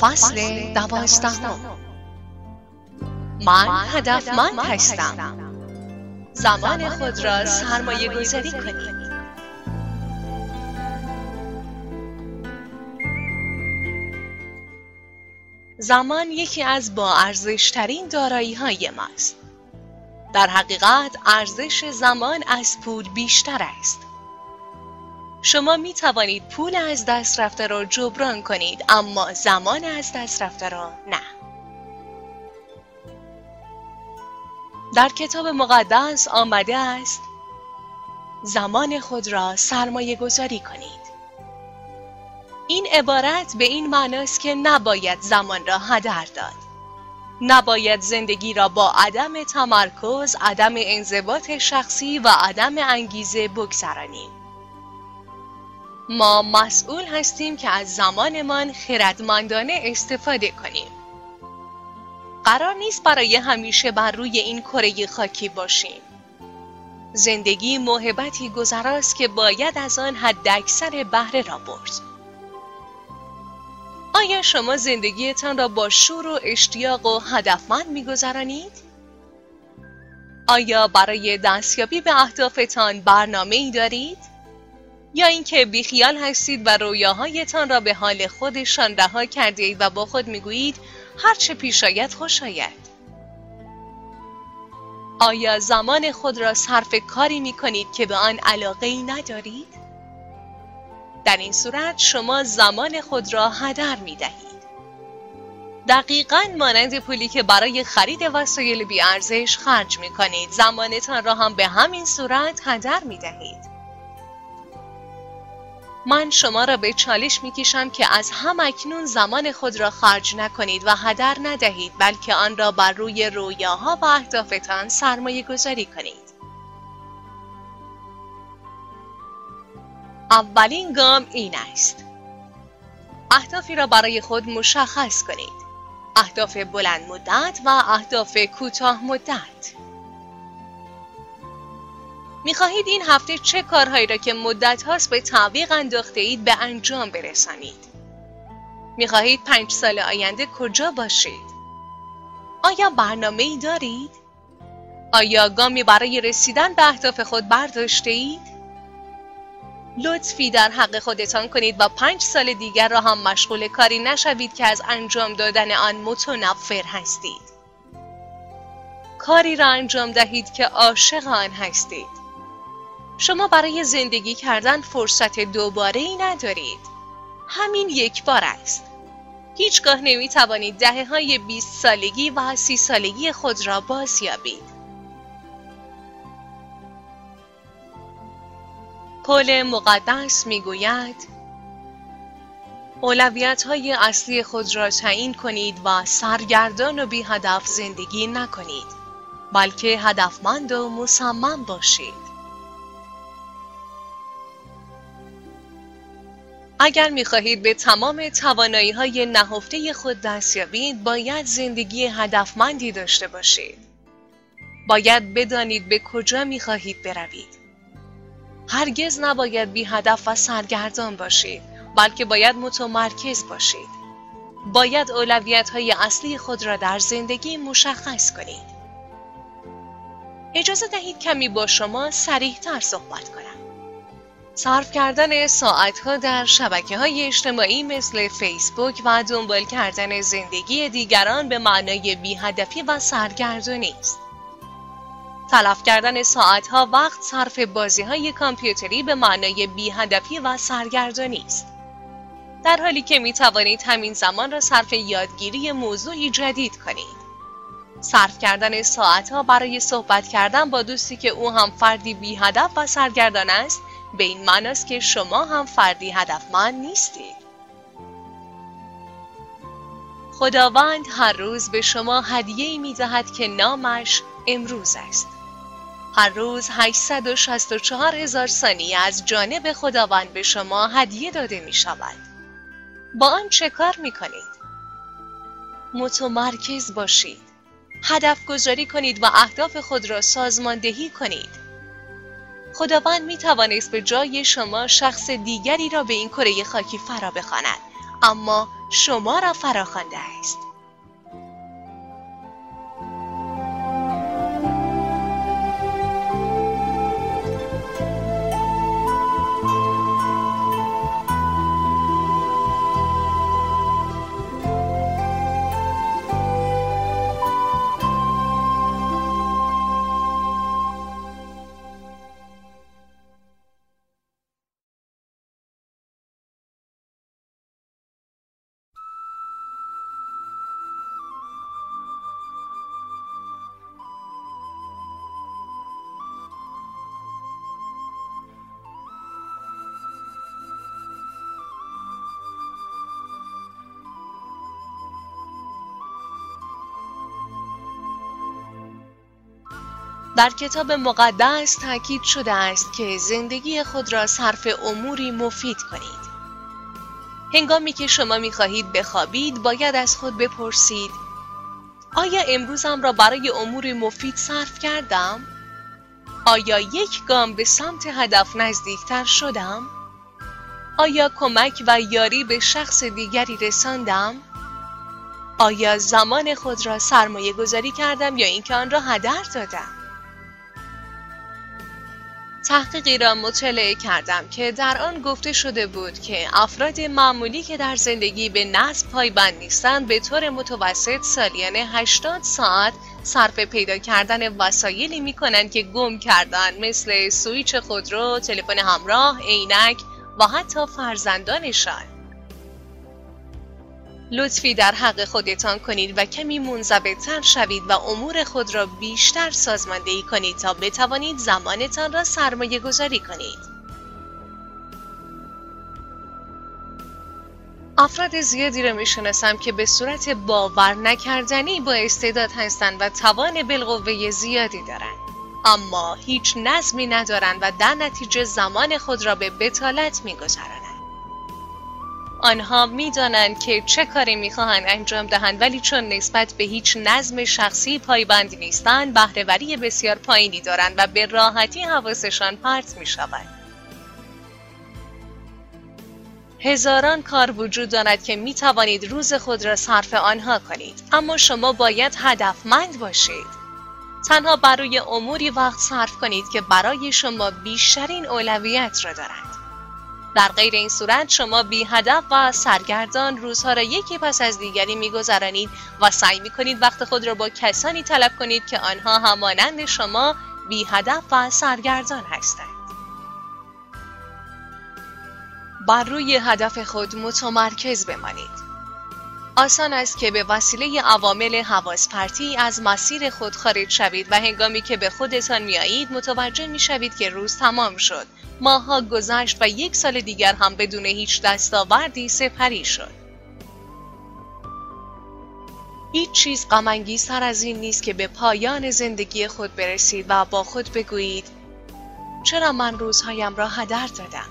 فصل دوازدهم من هدفمند هستم زمان خود را سرمایه گذاری کنید زمان یکی از با ارزشترین دارایی های ماست در حقیقت ارزش زمان از پول بیشتر است شما می توانید پول از دست رفته را جبران کنید اما زمان از دست رفته را نه. در کتاب مقدس آمده است زمان خود را سرمایه گذاری کنید. این عبارت به این معناست که نباید زمان را هدر داد. نباید زندگی را با عدم تمرکز، عدم انضباط شخصی و عدم انگیزه بگذرانیم. ما مسئول هستیم که از زمانمان خردمندانه استفاده کنیم. قرار نیست برای همیشه بر روی این کره خاکی باشیم. زندگی موهبتی گذراست که باید از آن حد اکثر بهره را برد. آیا شما زندگیتان را با شور و اشتیاق و هدفمند میگذرانید؟ آیا برای دستیابی به اهدافتان برنامه ای دارید؟ یا اینکه بیخیال هستید و رویاهایتان را به حال خودشان رها کرده اید و با خود می‌گویید هر چه پیش آید خوش آید؟ آیا زمان خود را صرف کاری می کنید که به آن علاقه ای ندارید؟ در این صورت شما زمان خود را هدر می دهید. دقیقا مانند پولی که برای خرید وسایل ارزش خرج می کنید زمانتان را هم به همین صورت هدر می دهید. من شما را به چالش می کشم که از هم اکنون زمان خود را خرج نکنید و هدر ندهید بلکه آن را بر روی رویاها و اهدافتان سرمایه گذاری کنید. اولین گام این است. اهدافی را برای خود مشخص کنید. اهداف بلند مدت و اهداف کوتاه مدت. می‌خواهید این هفته چه کارهایی را که مدت هاست به تعویق انداخته اید به انجام برسانید می‌خواهید پنج سال آینده کجا باشید آیا برنامه ای دارید؟ آیا گامی برای رسیدن به اهداف خود برداشته اید؟ لطفی در حق خودتان کنید و پنج سال دیگر را هم مشغول کاری نشوید که از انجام دادن آن متنفر هستید. کاری را انجام دهید که عاشق آن هستید. شما برای زندگی کردن فرصت دوباره ای ندارید. همین یک بار است. هیچگاه نمی توانید دهه های 20 سالگی و 30 سالگی خود را بازیابید. قول مقدس می‌گوید اولویت های اصلی خود را تعیین کنید و سرگردان و بی هدف زندگی نکنید بلکه هدفمند و مصمم باشید اگر می خواهید به تمام توانایی های نهفته خود دست یابید باید زندگی هدفمندی داشته باشید. باید بدانید به کجا می خواهید بروید. هرگز نباید بی هدف و سرگردان باشید بلکه باید متمرکز باشید. باید اولویت های اصلی خود را در زندگی مشخص کنید. اجازه دهید کمی با شما سریح تر صحبت کنم. صرف کردن ساعتها در شبکه های اجتماعی مثل فیسبوک و دنبال کردن زندگی دیگران به معنای بیهدفی و سرگردانی است. تلف کردن ساعتها وقت صرف بازی های کامپیوتری به معنای بیهدفی و سرگردانی است. در حالی که می توانید همین زمان را صرف یادگیری موضوعی جدید کنید. صرف کردن ساعتها برای صحبت کردن با دوستی که او هم فردی بی هدف و سرگردان است به این معنی که شما هم فردی هدفمند نیستید. خداوند هر روز به شما هدیه می دهد که نامش امروز است. هر روز 864 هزار ثانیه از جانب خداوند به شما هدیه داده می شود. با آن چه کار می کنید؟ متمرکز باشید. هدف گذاری کنید و اهداف خود را سازماندهی کنید. خداوند می توانست به جای شما شخص دیگری را به این کره خاکی فرا بخواند. اما شما را فراخوانده است. در کتاب مقدس تاکید شده است که زندگی خود را صرف اموری مفید کنید. هنگامی که شما می خواهید بخوابید باید از خود بپرسید آیا امروزم را برای امور مفید صرف کردم؟ آیا یک گام به سمت هدف نزدیکتر شدم؟ آیا کمک و یاری به شخص دیگری رساندم؟ آیا زمان خود را سرمایه گذاری کردم یا اینکه آن را هدر دادم؟ تحقیقی را مطالعه کردم که در آن گفته شده بود که افراد معمولی که در زندگی به نصب پایبند نیستند به طور متوسط سالیانه 80 ساعت صرف پیدا کردن وسایلی می کنند که گم کردن مثل سویچ خودرو، تلفن همراه، عینک و حتی فرزندانشان. لطفی در حق خودتان کنید و کمی منضبطتر شوید و امور خود را بیشتر سازماندهی کنید تا بتوانید زمانتان را سرمایه گذاری کنید. افراد زیادی را می‌شناسم که به صورت باور نکردنی با استعداد هستند و توان بالقوه زیادی دارند اما هیچ نظمی ندارند و در نتیجه زمان خود را به بتالت میگذرانند آنها می‌دانند که چه کاری می‌خواهند انجام دهند ولی چون نسبت به هیچ نظم شخصی پایبند نیستند بهرهوری بسیار پایینی دارند و به راحتی حواسشان پرت می شود. هزاران کار وجود دارد که می توانید روز خود را صرف آنها کنید اما شما باید هدفمند باشید تنها برای اموری وقت صرف کنید که برای شما بیشترین اولویت را دارند در غیر این صورت شما بی هدف و سرگردان روزها را یکی پس از دیگری میگذرانید و سعی می کنید وقت خود را با کسانی طلب کنید که آنها همانند شما بی هدف و سرگردان هستند. بر روی هدف خود متمرکز بمانید. آسان است که به وسیله عوامل حواس پرتی از مسیر خود خارج شوید و هنگامی که به خودتان میایید متوجه می شوید که روز تمام شد ماها گذشت و یک سال دیگر هم بدون هیچ دستاوردی سپری شد. هیچ چیز سر از این نیست که به پایان زندگی خود برسید و با خود بگویید چرا من روزهایم را هدر دادم؟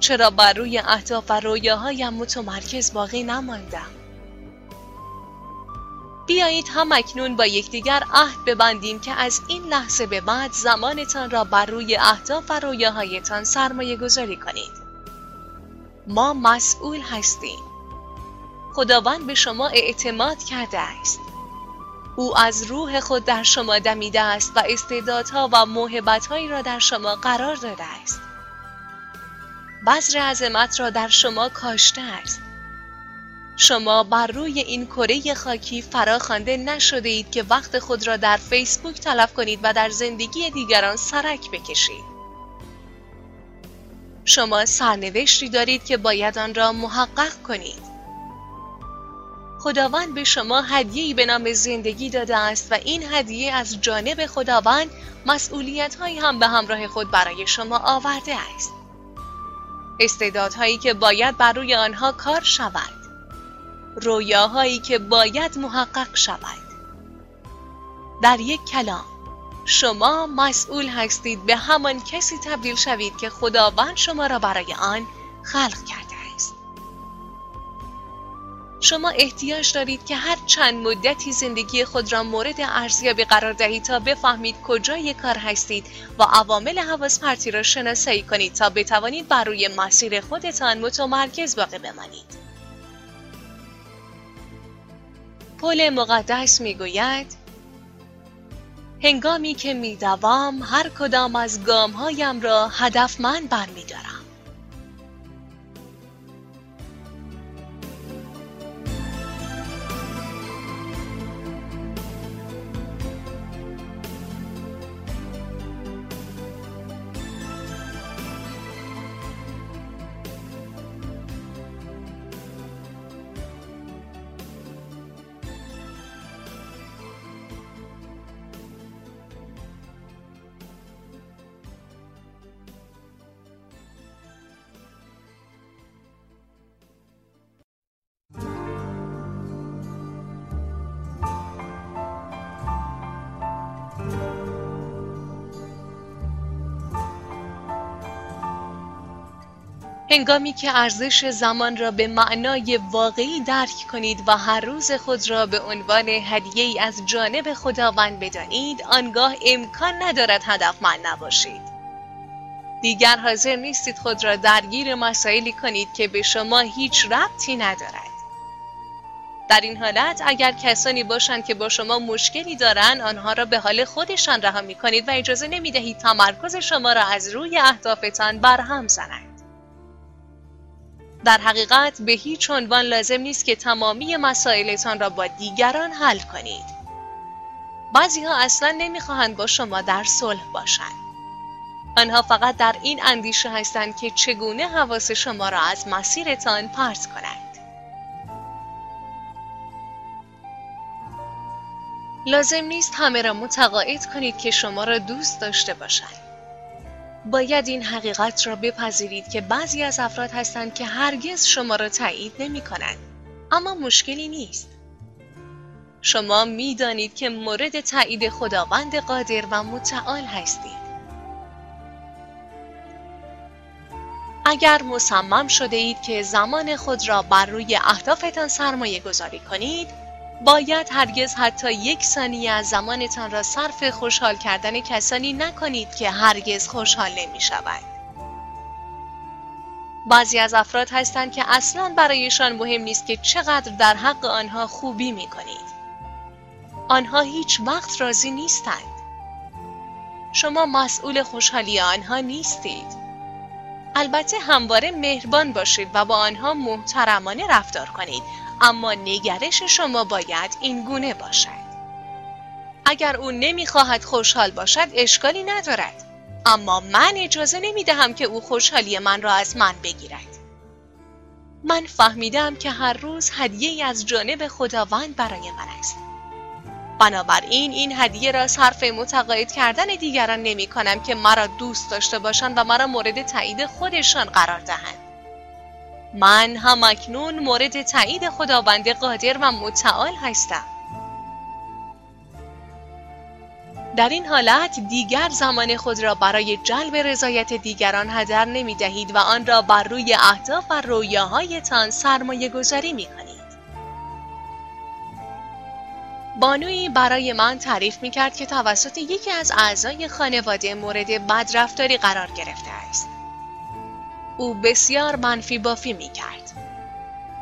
چرا بر روی اهداف و رویاهایم متمرکز باقی نماندم؟ بیایید هم اکنون با یکدیگر عهد ببندیم که از این لحظه به بعد زمانتان را بر روی اهداف و رویاهایتان سرمایه گذاری کنید. ما مسئول هستیم. خداوند به شما اعتماد کرده است. او از روح خود در شما دمیده است و استعدادها و موهبتهایی را در شما قرار داده است. بذر عظمت را در شما کاشته است. شما بر روی این کره خاکی فراخوانده نشده اید که وقت خود را در فیسبوک تلف کنید و در زندگی دیگران سرک بکشید. شما سرنوشتی دارید که باید آن را محقق کنید. خداوند به شما هدیه‌ای به نام زندگی داده است و این هدیه از جانب خداوند مسئولیت هایی هم به همراه خود برای شما آورده است. استعدادهایی که باید بر روی آنها کار شود. رویاهایی که باید محقق شود. در یک کلام شما مسئول هستید به همان کسی تبدیل شوید که خداوند شما را برای آن خلق کرده است. شما احتیاج دارید که هر چند مدتی زندگی خود را مورد ارزیابی قرار دهید تا بفهمید کجای کار هستید و عوامل حواس پرتی را شناسایی کنید تا بتوانید بر روی مسیر خودتان متمرکز باقی بمانید. پل مقدس می‌گوید هنگامی که میدوام هر کدام از گامهایم را هدفمند برمیدارم. هنگامی که ارزش زمان را به معنای واقعی درک کنید و هر روز خود را به عنوان هدیه ای از جانب خداوند بدانید آنگاه امکان ندارد هدفمند نباشید. دیگر حاضر نیستید خود را درگیر مسائلی کنید که به شما هیچ ربطی ندارد. در این حالت اگر کسانی باشند که با شما مشکلی دارند آنها را به حال خودشان رها می کنید و اجازه نمی دهید تمرکز شما را از روی اهدافتان برهم زنند در حقیقت به هیچ عنوان لازم نیست که تمامی مسائلتان را با دیگران حل کنید. بعضی ها اصلا نمی‌خواهند با شما در صلح باشند. آنها فقط در این اندیشه هستند که چگونه حواس شما را از مسیرتان پرت کنند. لازم نیست همه را متقاعد کنید که شما را دوست داشته باشند. باید این حقیقت را بپذیرید که بعضی از افراد هستند که هرگز شما را تایید نمی کنند. اما مشکلی نیست. شما می دانید که مورد تایید خداوند قادر و متعال هستید. اگر مصمم شده اید که زمان خود را بر روی اهدافتان سرمایه گذاری کنید، باید هرگز حتی یک ثانیه از زمانتان را صرف خوشحال کردن کسانی نکنید که هرگز خوشحال نمی شود. بعضی از افراد هستند که اصلا برایشان مهم نیست که چقدر در حق آنها خوبی می کنید. آنها هیچ وقت راضی نیستند. شما مسئول خوشحالی آنها نیستید. البته همواره مهربان باشید و با آنها محترمانه رفتار کنید اما نگرش شما باید این گونه باشد. اگر او نمی‌خواهد خوشحال باشد اشکالی ندارد. اما من اجازه نمی دهم که او خوشحالی من را از من بگیرد. من فهمیدم که هر روز هدیه از جانب خداوند برای من است. بنابراین این هدیه را صرف متقاعد کردن دیگران نمی کنم که مرا دوست داشته باشند و مرا مورد تایید خودشان قرار دهند. من هم اکنون مورد تایید خداوند قادر و متعال هستم. در این حالت دیگر زمان خود را برای جلب رضایت دیگران هدر نمی دهید و آن را بر روی اهداف و رویاهایتان سرمایه گذاری می کنید. بانوی برای من تعریف می کرد که توسط یکی از اعضای خانواده مورد بدرفتاری قرار گرفته است. او بسیار منفی بافی می کرد.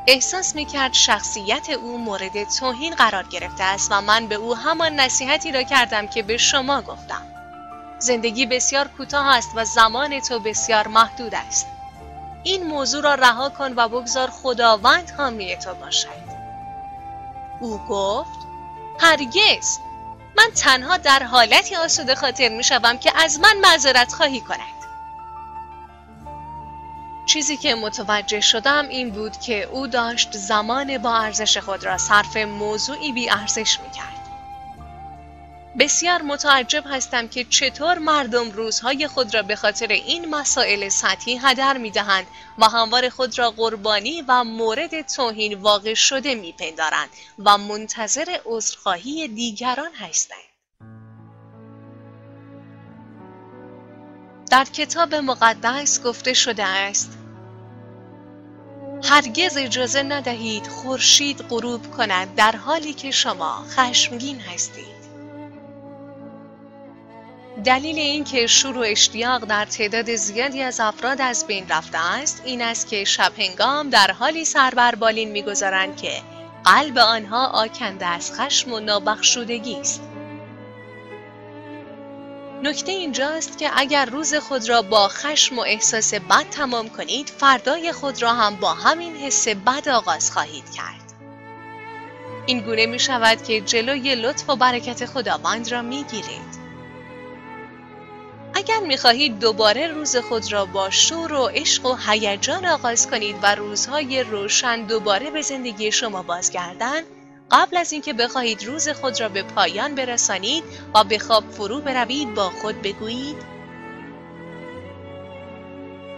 احساس می کرد شخصیت او مورد توهین قرار گرفته است و من به او همان نصیحتی را کردم که به شما گفتم. زندگی بسیار کوتاه است و زمان تو بسیار محدود است. این موضوع را رها کن و بگذار خداوند حامی تو باشد. او گفت هرگز من تنها در حالتی آسوده خاطر می شوم که از من معذرت خواهی کند. چیزی که متوجه شدم این بود که او داشت زمان با ارزش خود را صرف موضوعی بی ارزش می کرد. بسیار متعجب هستم که چطور مردم روزهای خود را به خاطر این مسائل سطحی هدر می دهند و هموار خود را قربانی و مورد توهین واقع شده می پندارند و منتظر عذرخواهی دیگران هستند. در کتاب مقدس گفته شده است. هرگز اجازه ندهید خورشید غروب کند در حالی که شما خشمگین هستید. دلیل اینکه شور و اشتیاق در تعداد زیادی از افراد از بین رفته است این است که شب هنگام در حالی سر بر بالین می‌گذارند که قلب آنها آکنده از خشم و نابخشودگی است. نکته اینجاست که اگر روز خود را با خشم و احساس بد تمام کنید فردای خود را هم با همین حس بد آغاز خواهید کرد این گونه می شود که جلوی لطف و برکت خداوند را می گیرید. اگر می خواهید دوباره روز خود را با شور و عشق و هیجان آغاز کنید و روزهای روشن دوباره به زندگی شما بازگردند قبل از اینکه بخواهید روز خود را به پایان برسانید و به خواب فرو بروید با خود بگویید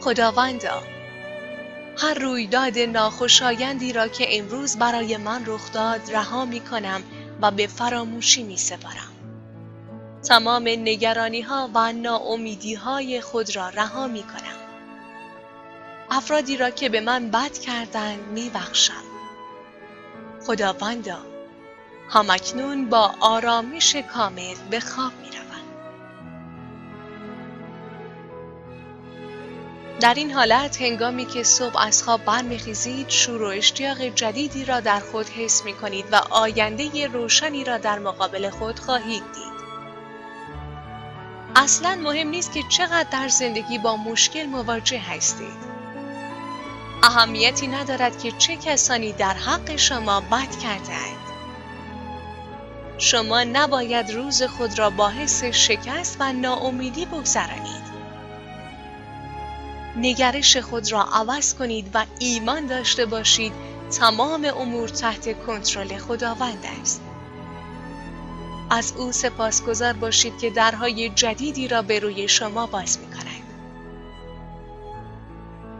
خداوندا هر رویداد ناخوشایندی را که امروز برای من رخ داد رها می کنم و به فراموشی می سپارم. تمام نگرانی ها و ناامیدی های خود را رها می کنم. افرادی را که به من بد کردند می بخشم. خداوندا همکنون با آرامش کامل به خواب می روم. در این حالت هنگامی که صبح از خواب برمیخیزید شور و اشتیاق جدیدی را در خود حس می کنید و آینده روشنی را در مقابل خود خواهید دید. اصلا مهم نیست که چقدر در زندگی با مشکل مواجه هستید. اهمیتی ندارد که چه کسانی در حق شما بد کردهاند. شما نباید روز خود را با حس شکست و ناامیدی بگذرانید. نگرش خود را عوض کنید و ایمان داشته باشید تمام امور تحت کنترل خداوند است. از او سپاسگزار باشید که درهای جدیدی را به روی شما باز.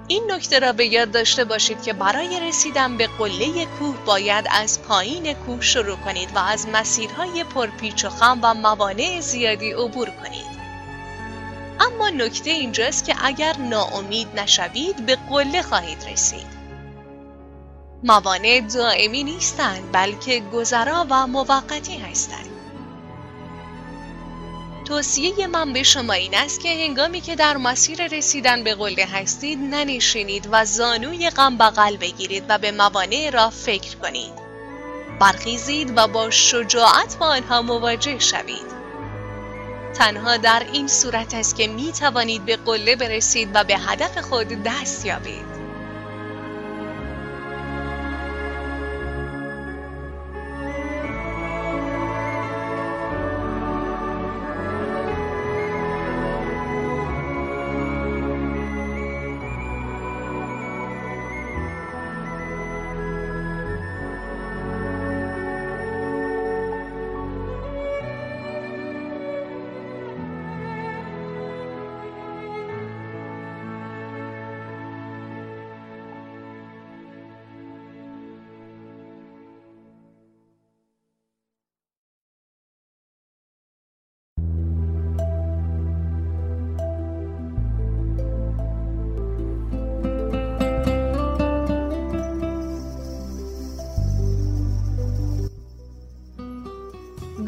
این نکته را به یاد داشته باشید که برای رسیدن به قله کوه باید از پایین کوه شروع کنید و از مسیرهای پرپیچ و خم و موانع زیادی عبور کنید. اما نکته اینجاست که اگر ناامید نشوید به قله خواهید رسید. موانع دائمی نیستند بلکه گذرا و موقتی هستند. توصیه من به شما این است که هنگامی که در مسیر رسیدن به قله هستید ننشینید و زانوی غم بغل بگیرید و به موانع را فکر کنید. برخیزید و با شجاعت با آنها مواجه شوید. تنها در این صورت است که می توانید به قله برسید و به هدف خود دست یابید.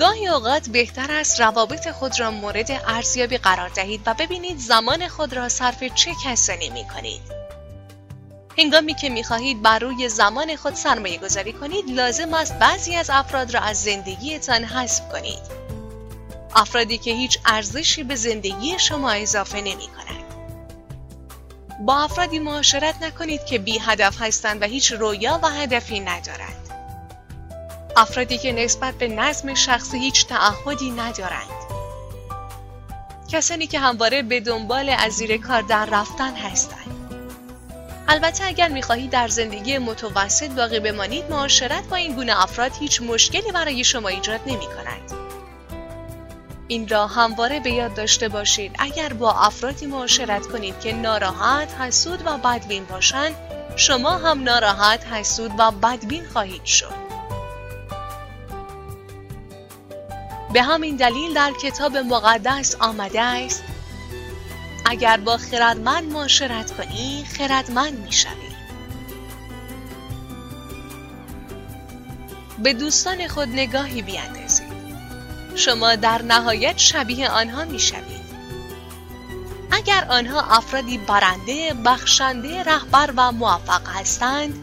گاهی اوقات بهتر است روابط خود را مورد ارزیابی قرار دهید و ببینید زمان خود را صرف چه کسانی می کنید. هنگامی که می خواهید بر روی زمان خود سرمایه گذاری کنید لازم است بعضی از افراد را از زندگیتان حذف کنید. افرادی که هیچ ارزشی به زندگی شما اضافه نمی کنند. با افرادی معاشرت نکنید که بی هدف هستند و هیچ رویا و هدفی ندارند. افرادی که نسبت به نظم شخصی هیچ تعهدی ندارند کسانی که همواره به دنبال از زیر کار در رفتن هستند البته اگر می‌خواهید در زندگی متوسط باقی بمانید معاشرت با این گونه افراد هیچ مشکلی برای شما ایجاد نمی کند. این را همواره به یاد داشته باشید اگر با افرادی معاشرت کنید که ناراحت، حسود و بدبین باشند شما هم ناراحت، حسود و بدبین خواهید شد. به همین دلیل در کتاب مقدس آمده است اگر با خردمند معاشرت کنی خردمند می‌شوی. به دوستان خود نگاهی بیاندازید. شما در نهایت شبیه آنها می‌شوید اگر آنها افرادی برنده بخشنده رهبر و موفق هستند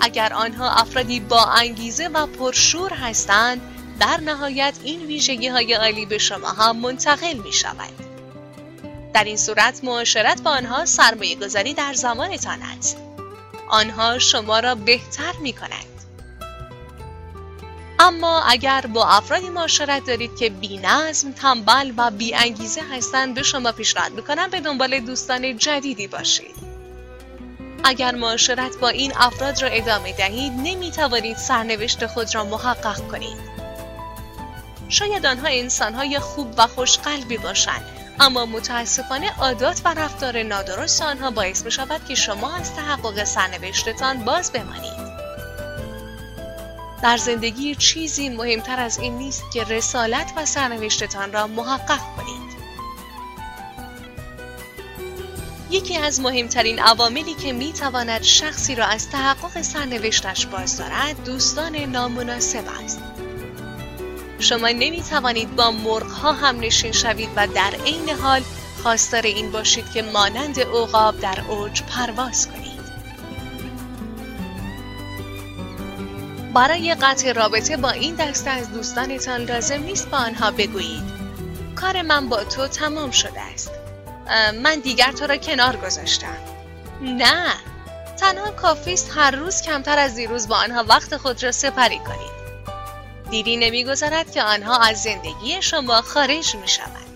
اگر آنها افرادی با انگیزه و پرشور هستند در نهایت این ویژگی های عالی به شما هم منتقل می شود. در این صورت معاشرت با آنها سرمایه گذاری در زمانتان است. آنها شما را بهتر می کنند. اما اگر با افرادی معاشرت دارید که بی نظم، تنبل و بی انگیزه هستند به شما پیشنهاد می‌کنم به دنبال دوستان جدیدی باشید. اگر معاشرت با این افراد را ادامه دهید نمی توانید سرنوشت خود را محقق کنید. شاید آنها انسانهای خوب و خوشقلبی باشند اما متاسفانه عادات و رفتار نادرست آنها باعث می شود که شما از تحقق سرنوشتتان باز بمانید. در زندگی چیزی مهمتر از این نیست که رسالت و سرنوشتتان را محقق کنید. یکی از مهمترین عواملی که می تواند شخصی را از تحقق سرنوشتش باز دارد دوستان نامناسب است. شما نمی توانید با مرغ ها هم نشین شوید و در عین حال خواستار این باشید که مانند عقاب در اوج پرواز کنید. برای قطع رابطه با این دسته از دوستانتان لازم نیست با آنها بگویید. کار من با تو تمام شده است. من دیگر تو را کنار گذاشتم. نه تنها کافیست هر روز کمتر از دیروز با آنها وقت خود را سپری کنید. دیری نمی‌گذارد که آنها از زندگی شما خارج می شود.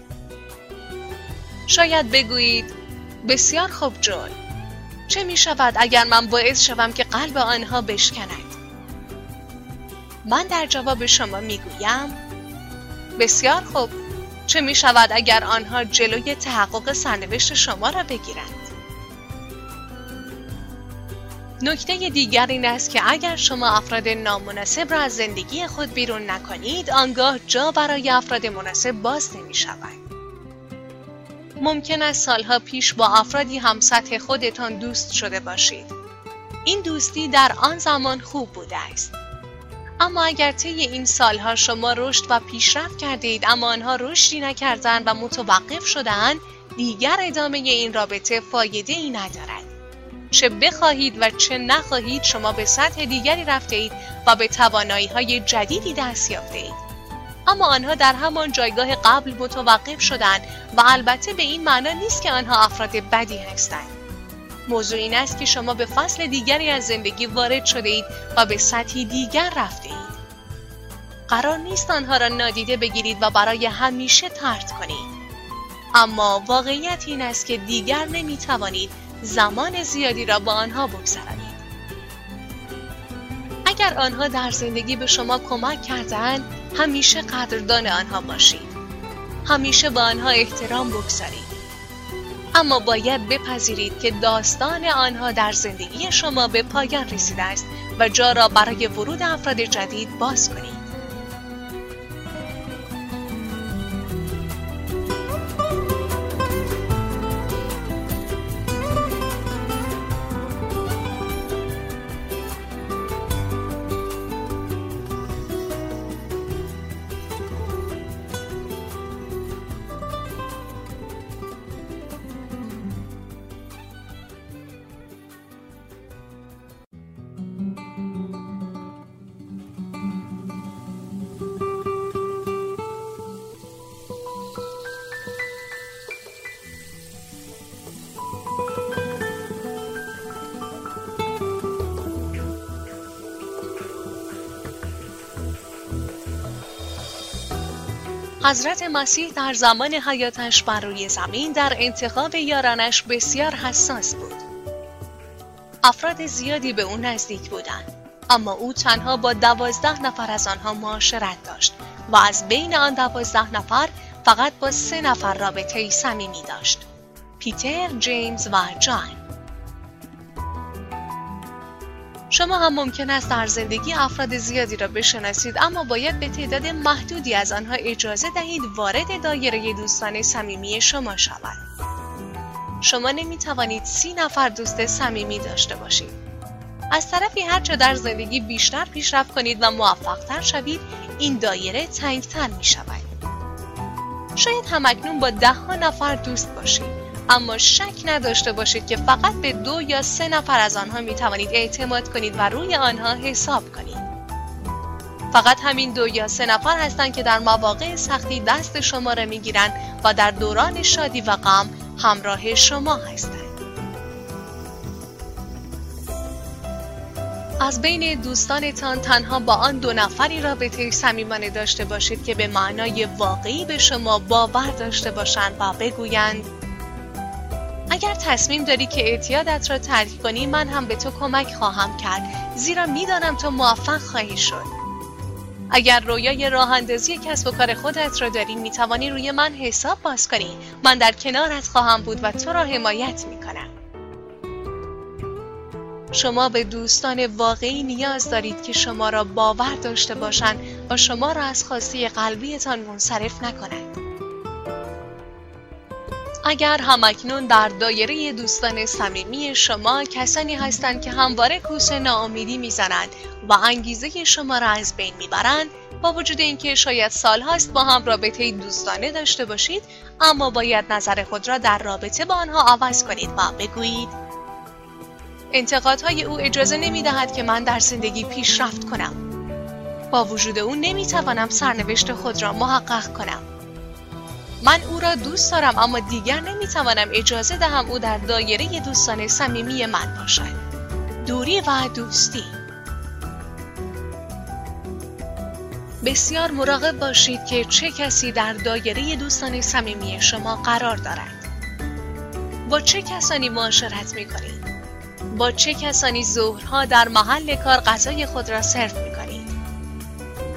شاید بگویید بسیار خوب جول چه می شود اگر من باعث شوم که قلب آنها بشکند؟ من در جواب شما می گویم بسیار خوب. چه می شود اگر آنها جلوی تحقق سرنوشت شما را بگیرند؟ نکته دیگر این است که اگر شما افراد نامناسب را از زندگی خود بیرون نکنید آنگاه جا برای افراد مناسب باز نمی شود. ممکن است سالها پیش با افرادی هم سطح خودتان دوست شده باشید. این دوستی در آن زمان خوب بوده است. اما اگر طی این سالها شما رشد و پیشرفت کردید اما آنها رشدی نکردند و متوقف شدهاند دیگر ادامه این رابطه فایده ای ندارد. چه بخواهید و چه نخواهید شما به سطح دیگری رفته اید و به توانایی های جدیدی دست یافته اید. اما آنها در همان جایگاه قبل متوقف شدند و البته به این معنا نیست که آنها افراد بدی هستند. موضوع این است که شما به فصل دیگری از زندگی وارد شده اید و به سطحی دیگر رفته اید. قرار نیست آنها را نادیده بگیرید و برای همیشه ترد کنید. اما واقعیت این است که دیگر نمی توانید زمان زیادی را با آنها بگذرانید. اگر آنها در زندگی به شما کمک کردند، همیشه قدردان آنها باشید. همیشه با آنها احترام بگذارید. اما باید بپذیرید که داستان آنها در زندگی شما به پایان رسیده است و جا را برای ورود افراد جدید باز کنید. حضرت مسیح در زمان حیاتش بر روی زمین در انتخاب یارانش بسیار حساس بود. افراد زیادی به او نزدیک بودند اما او تنها با دوازده نفر از آنها معاشرت داشت و از بین آن دوازده نفر فقط با سه نفر رابطه صمیمی داشت پیتر، جیمز و جان شما هم ممکن است در زندگی افراد زیادی را بشناسید اما باید به تعداد محدودی از آنها اجازه دهید وارد دایره دوستان صمیمی شما شوند. شما نمی توانید سی نفر دوست صمیمی داشته باشید. از طرفی هرچه در زندگی بیشتر پیشرفت کنید و موفقتر شوید این دایره تنگتر می شود. شاید همکنون با ده ها نفر دوست باشید اما شک نداشته باشید که فقط به دو یا سه نفر از آنها می توانید اعتماد کنید و روی آنها حساب کنید. فقط همین دو یا سه نفر هستند که در مواقع سختی دست شما را می گیرند و در دوران شادی و غم همراه شما هستند. از بین دوستانتان تنها با آن دو نفری رابطه صمیمانه داشته باشید که به معنای واقعی به شما باور داشته باشند و بگویند اگر تصمیم داری که اعتیادت را ترک کنی من هم به تو کمک خواهم کرد. زیرا می‌دانم تو موفق خواهی شد. اگر رویای راه اندازی کسب و کار خودت را داری می توانی روی من حساب باز کنی. من در کنارت خواهم بود و تو را حمایت می کنم شما به دوستان واقعی نیاز دارید که شما را باور داشته باشند و شما را از خواسته قلبیتان منصرف نکنند. اگر همکنون در دایره دوستان صمیمی شما کسانی هستند که همواره کوس ناامیدی می‌زنند و انگیزه شما را از بین می‌برند با وجود اینکه شاید سالهاست با هم رابطه دوستانه داشته باشید اما باید نظر خود را در رابطه با آنها عوض کنید و بگویید. انتقادهای او اجازه نمی دهد که من در زندگی پیشرفت کنم. با وجود او نمی توانم سرنوشت خود را محقق کنم. من او را دوست دارم اما دیگر نمی‌توانم اجازه دهم او در دایره دوستان صمیمی من باشد دوری و دوستی بسیار مراقب باشید که چه کسی در دایره دوستان صمیمی شما قرار دارد با چه کسانی معاشرت می کنید؟ با چه کسانی ظهرها در محل کار غذای خود را سرو می کنید؟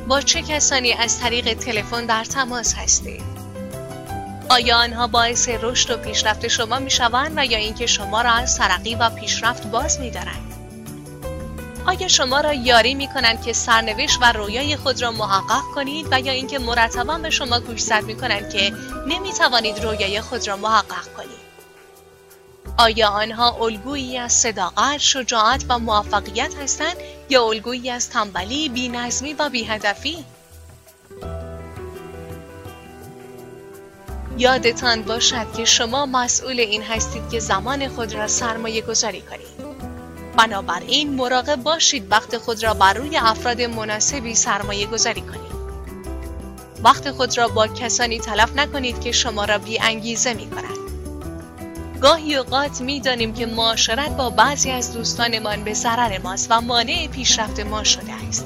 با چه کسانی از طریق تلفن در تماس هستید؟ آیا آنها باعث رشد و پیشرفت شما می شوند و یا اینکه شما را از ترقی و پیشرفت باز می دارند؟ آیا شما را یاری می کنند که سرنوشت و رویای خود را محقق کنید و یا اینکه مرتبا به شما گوشزد می کنند که نمی توانید رویای خود را محقق کنید؟ آیا آنها الگویی از صداقت، شجاعت و موفقیت هستند یا الگویی از تنبلی، بینظمی و بیهدفی؟ یادتان باشد که شما مسئول این هستید که زمان خود را سرمایه گذاری کنید. بنابراین مراقب باشید وقت خود را بر روی افراد مناسبی سرمایه گذاری کنید. وقت خود را با کسانی تلف نکنید که شما را بی انگیزه می کنند. گاهی اوقات می دانیم که معاشرت با بعضی از دوستانمان به ضرر ماست و مانع پیشرفت ما شده است.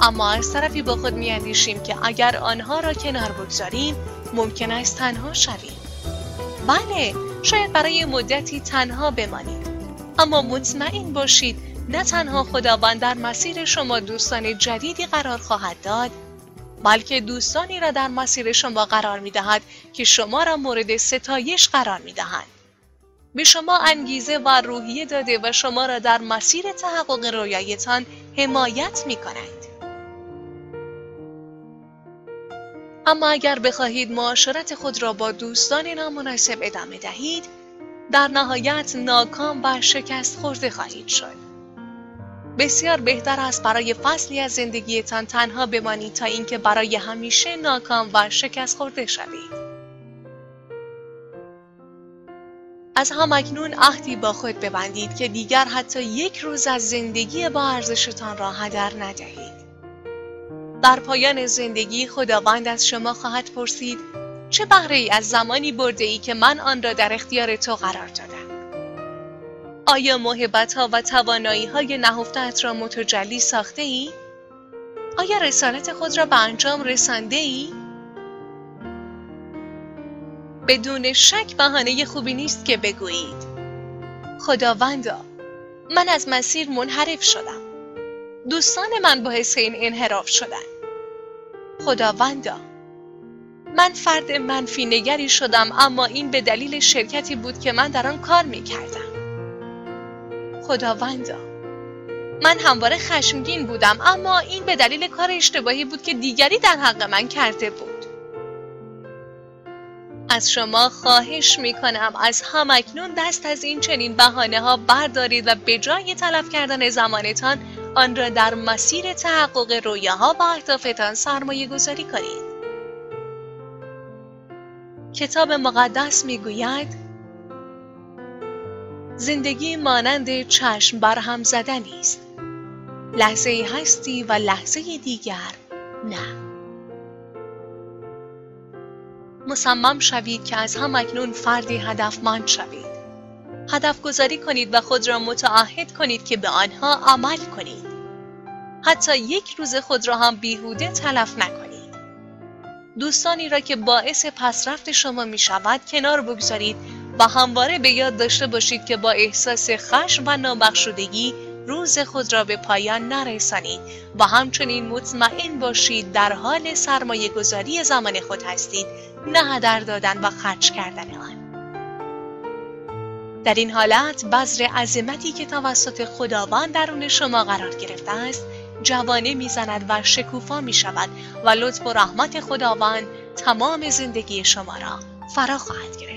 اما از طرفی با خود می اندیشیم که اگر آنها را کنار بگذاریم ممکن است تنها شوید. بله، شاید برای مدتی تنها بمانید. اما مطمئن باشید نه تنها خداوند در مسیر شما دوستان جدیدی قرار خواهد داد بلکه دوستانی را در مسیر شما قرار می دهد که شما را مورد ستایش قرار می دهند. به شما انگیزه و روحیه داده و شما را در مسیر تحقق رویایتان حمایت می کنند. اما اگر بخواهید معاشرت خود را با دوستان نامناسب ادامه دهید در نهایت ناکام و شکست خورده خواهید شد. بسیار بهتر است برای فصلی از زندگیتان تنها بمانید تا اینکه برای همیشه ناکام و شکست خورده شوید. از همکنون عهدی با خود ببندید که دیگر حتی یک روز از زندگی با ارزشتان را هدر ندهید. در پایان زندگی خداوند از شما خواهد پرسید چه بهره ای از زمانی برده ای که من آن را در اختیار تو قرار دادم آیا محبت ها و توانایی های نهفتت را متجلی ساخته ای؟ آیا رسالت خود را به انجام رسانده ای؟ بدون شک بهانه خوبی نیست که بگویید خداوندا من از مسیر منحرف شدم دوستان من باعث این انحراف شدن خداوندا. من فرد منفی نگری شدم اما این به دلیل شرکتی بود که من در آن کار می کردم خداوندا من همواره خشمگین بودم اما این به دلیل کار اشتباهی بود که دیگری در حق من کرده بود. از شما خواهش می کنم از همکنون دست از این چنین بحانه ها بردارید و به جای تلف کردن زمانتان آن را در مسیر تحقق رویاها و اهدافتان سرمایه گذاری کنید. کتاب مقدس می گوید زندگی مانند چشم برهم زدنی است. لحظه هستی و لحظه دیگر نه. مصمم شوید که از هم اکنون فردی هدفمند شوید. هدف گذاری کنید و خود را متعهد کنید که به آنها عمل کنید. حتی یک روز خود را هم بیهوده تلف نکنید. دوستانی را که باعث پسرفت شما می شود کنار بگذارید و همواره به یاد داشته باشید که با احساس خشم و نابخشودگی روز خود را به پایان نرسانید و همچنین مطمئن باشید در حال سرمایه گذاری زمان خود هستید نه هدر دادن و خرج کردن آن. در این حالت بذر عظمتی که توسط خداوند درون شما قرار گرفته است جوانه می‌زند و شکوفا می شود و لطف و رحمت خداوند تمام زندگی شما را فرا خواهد گرفت.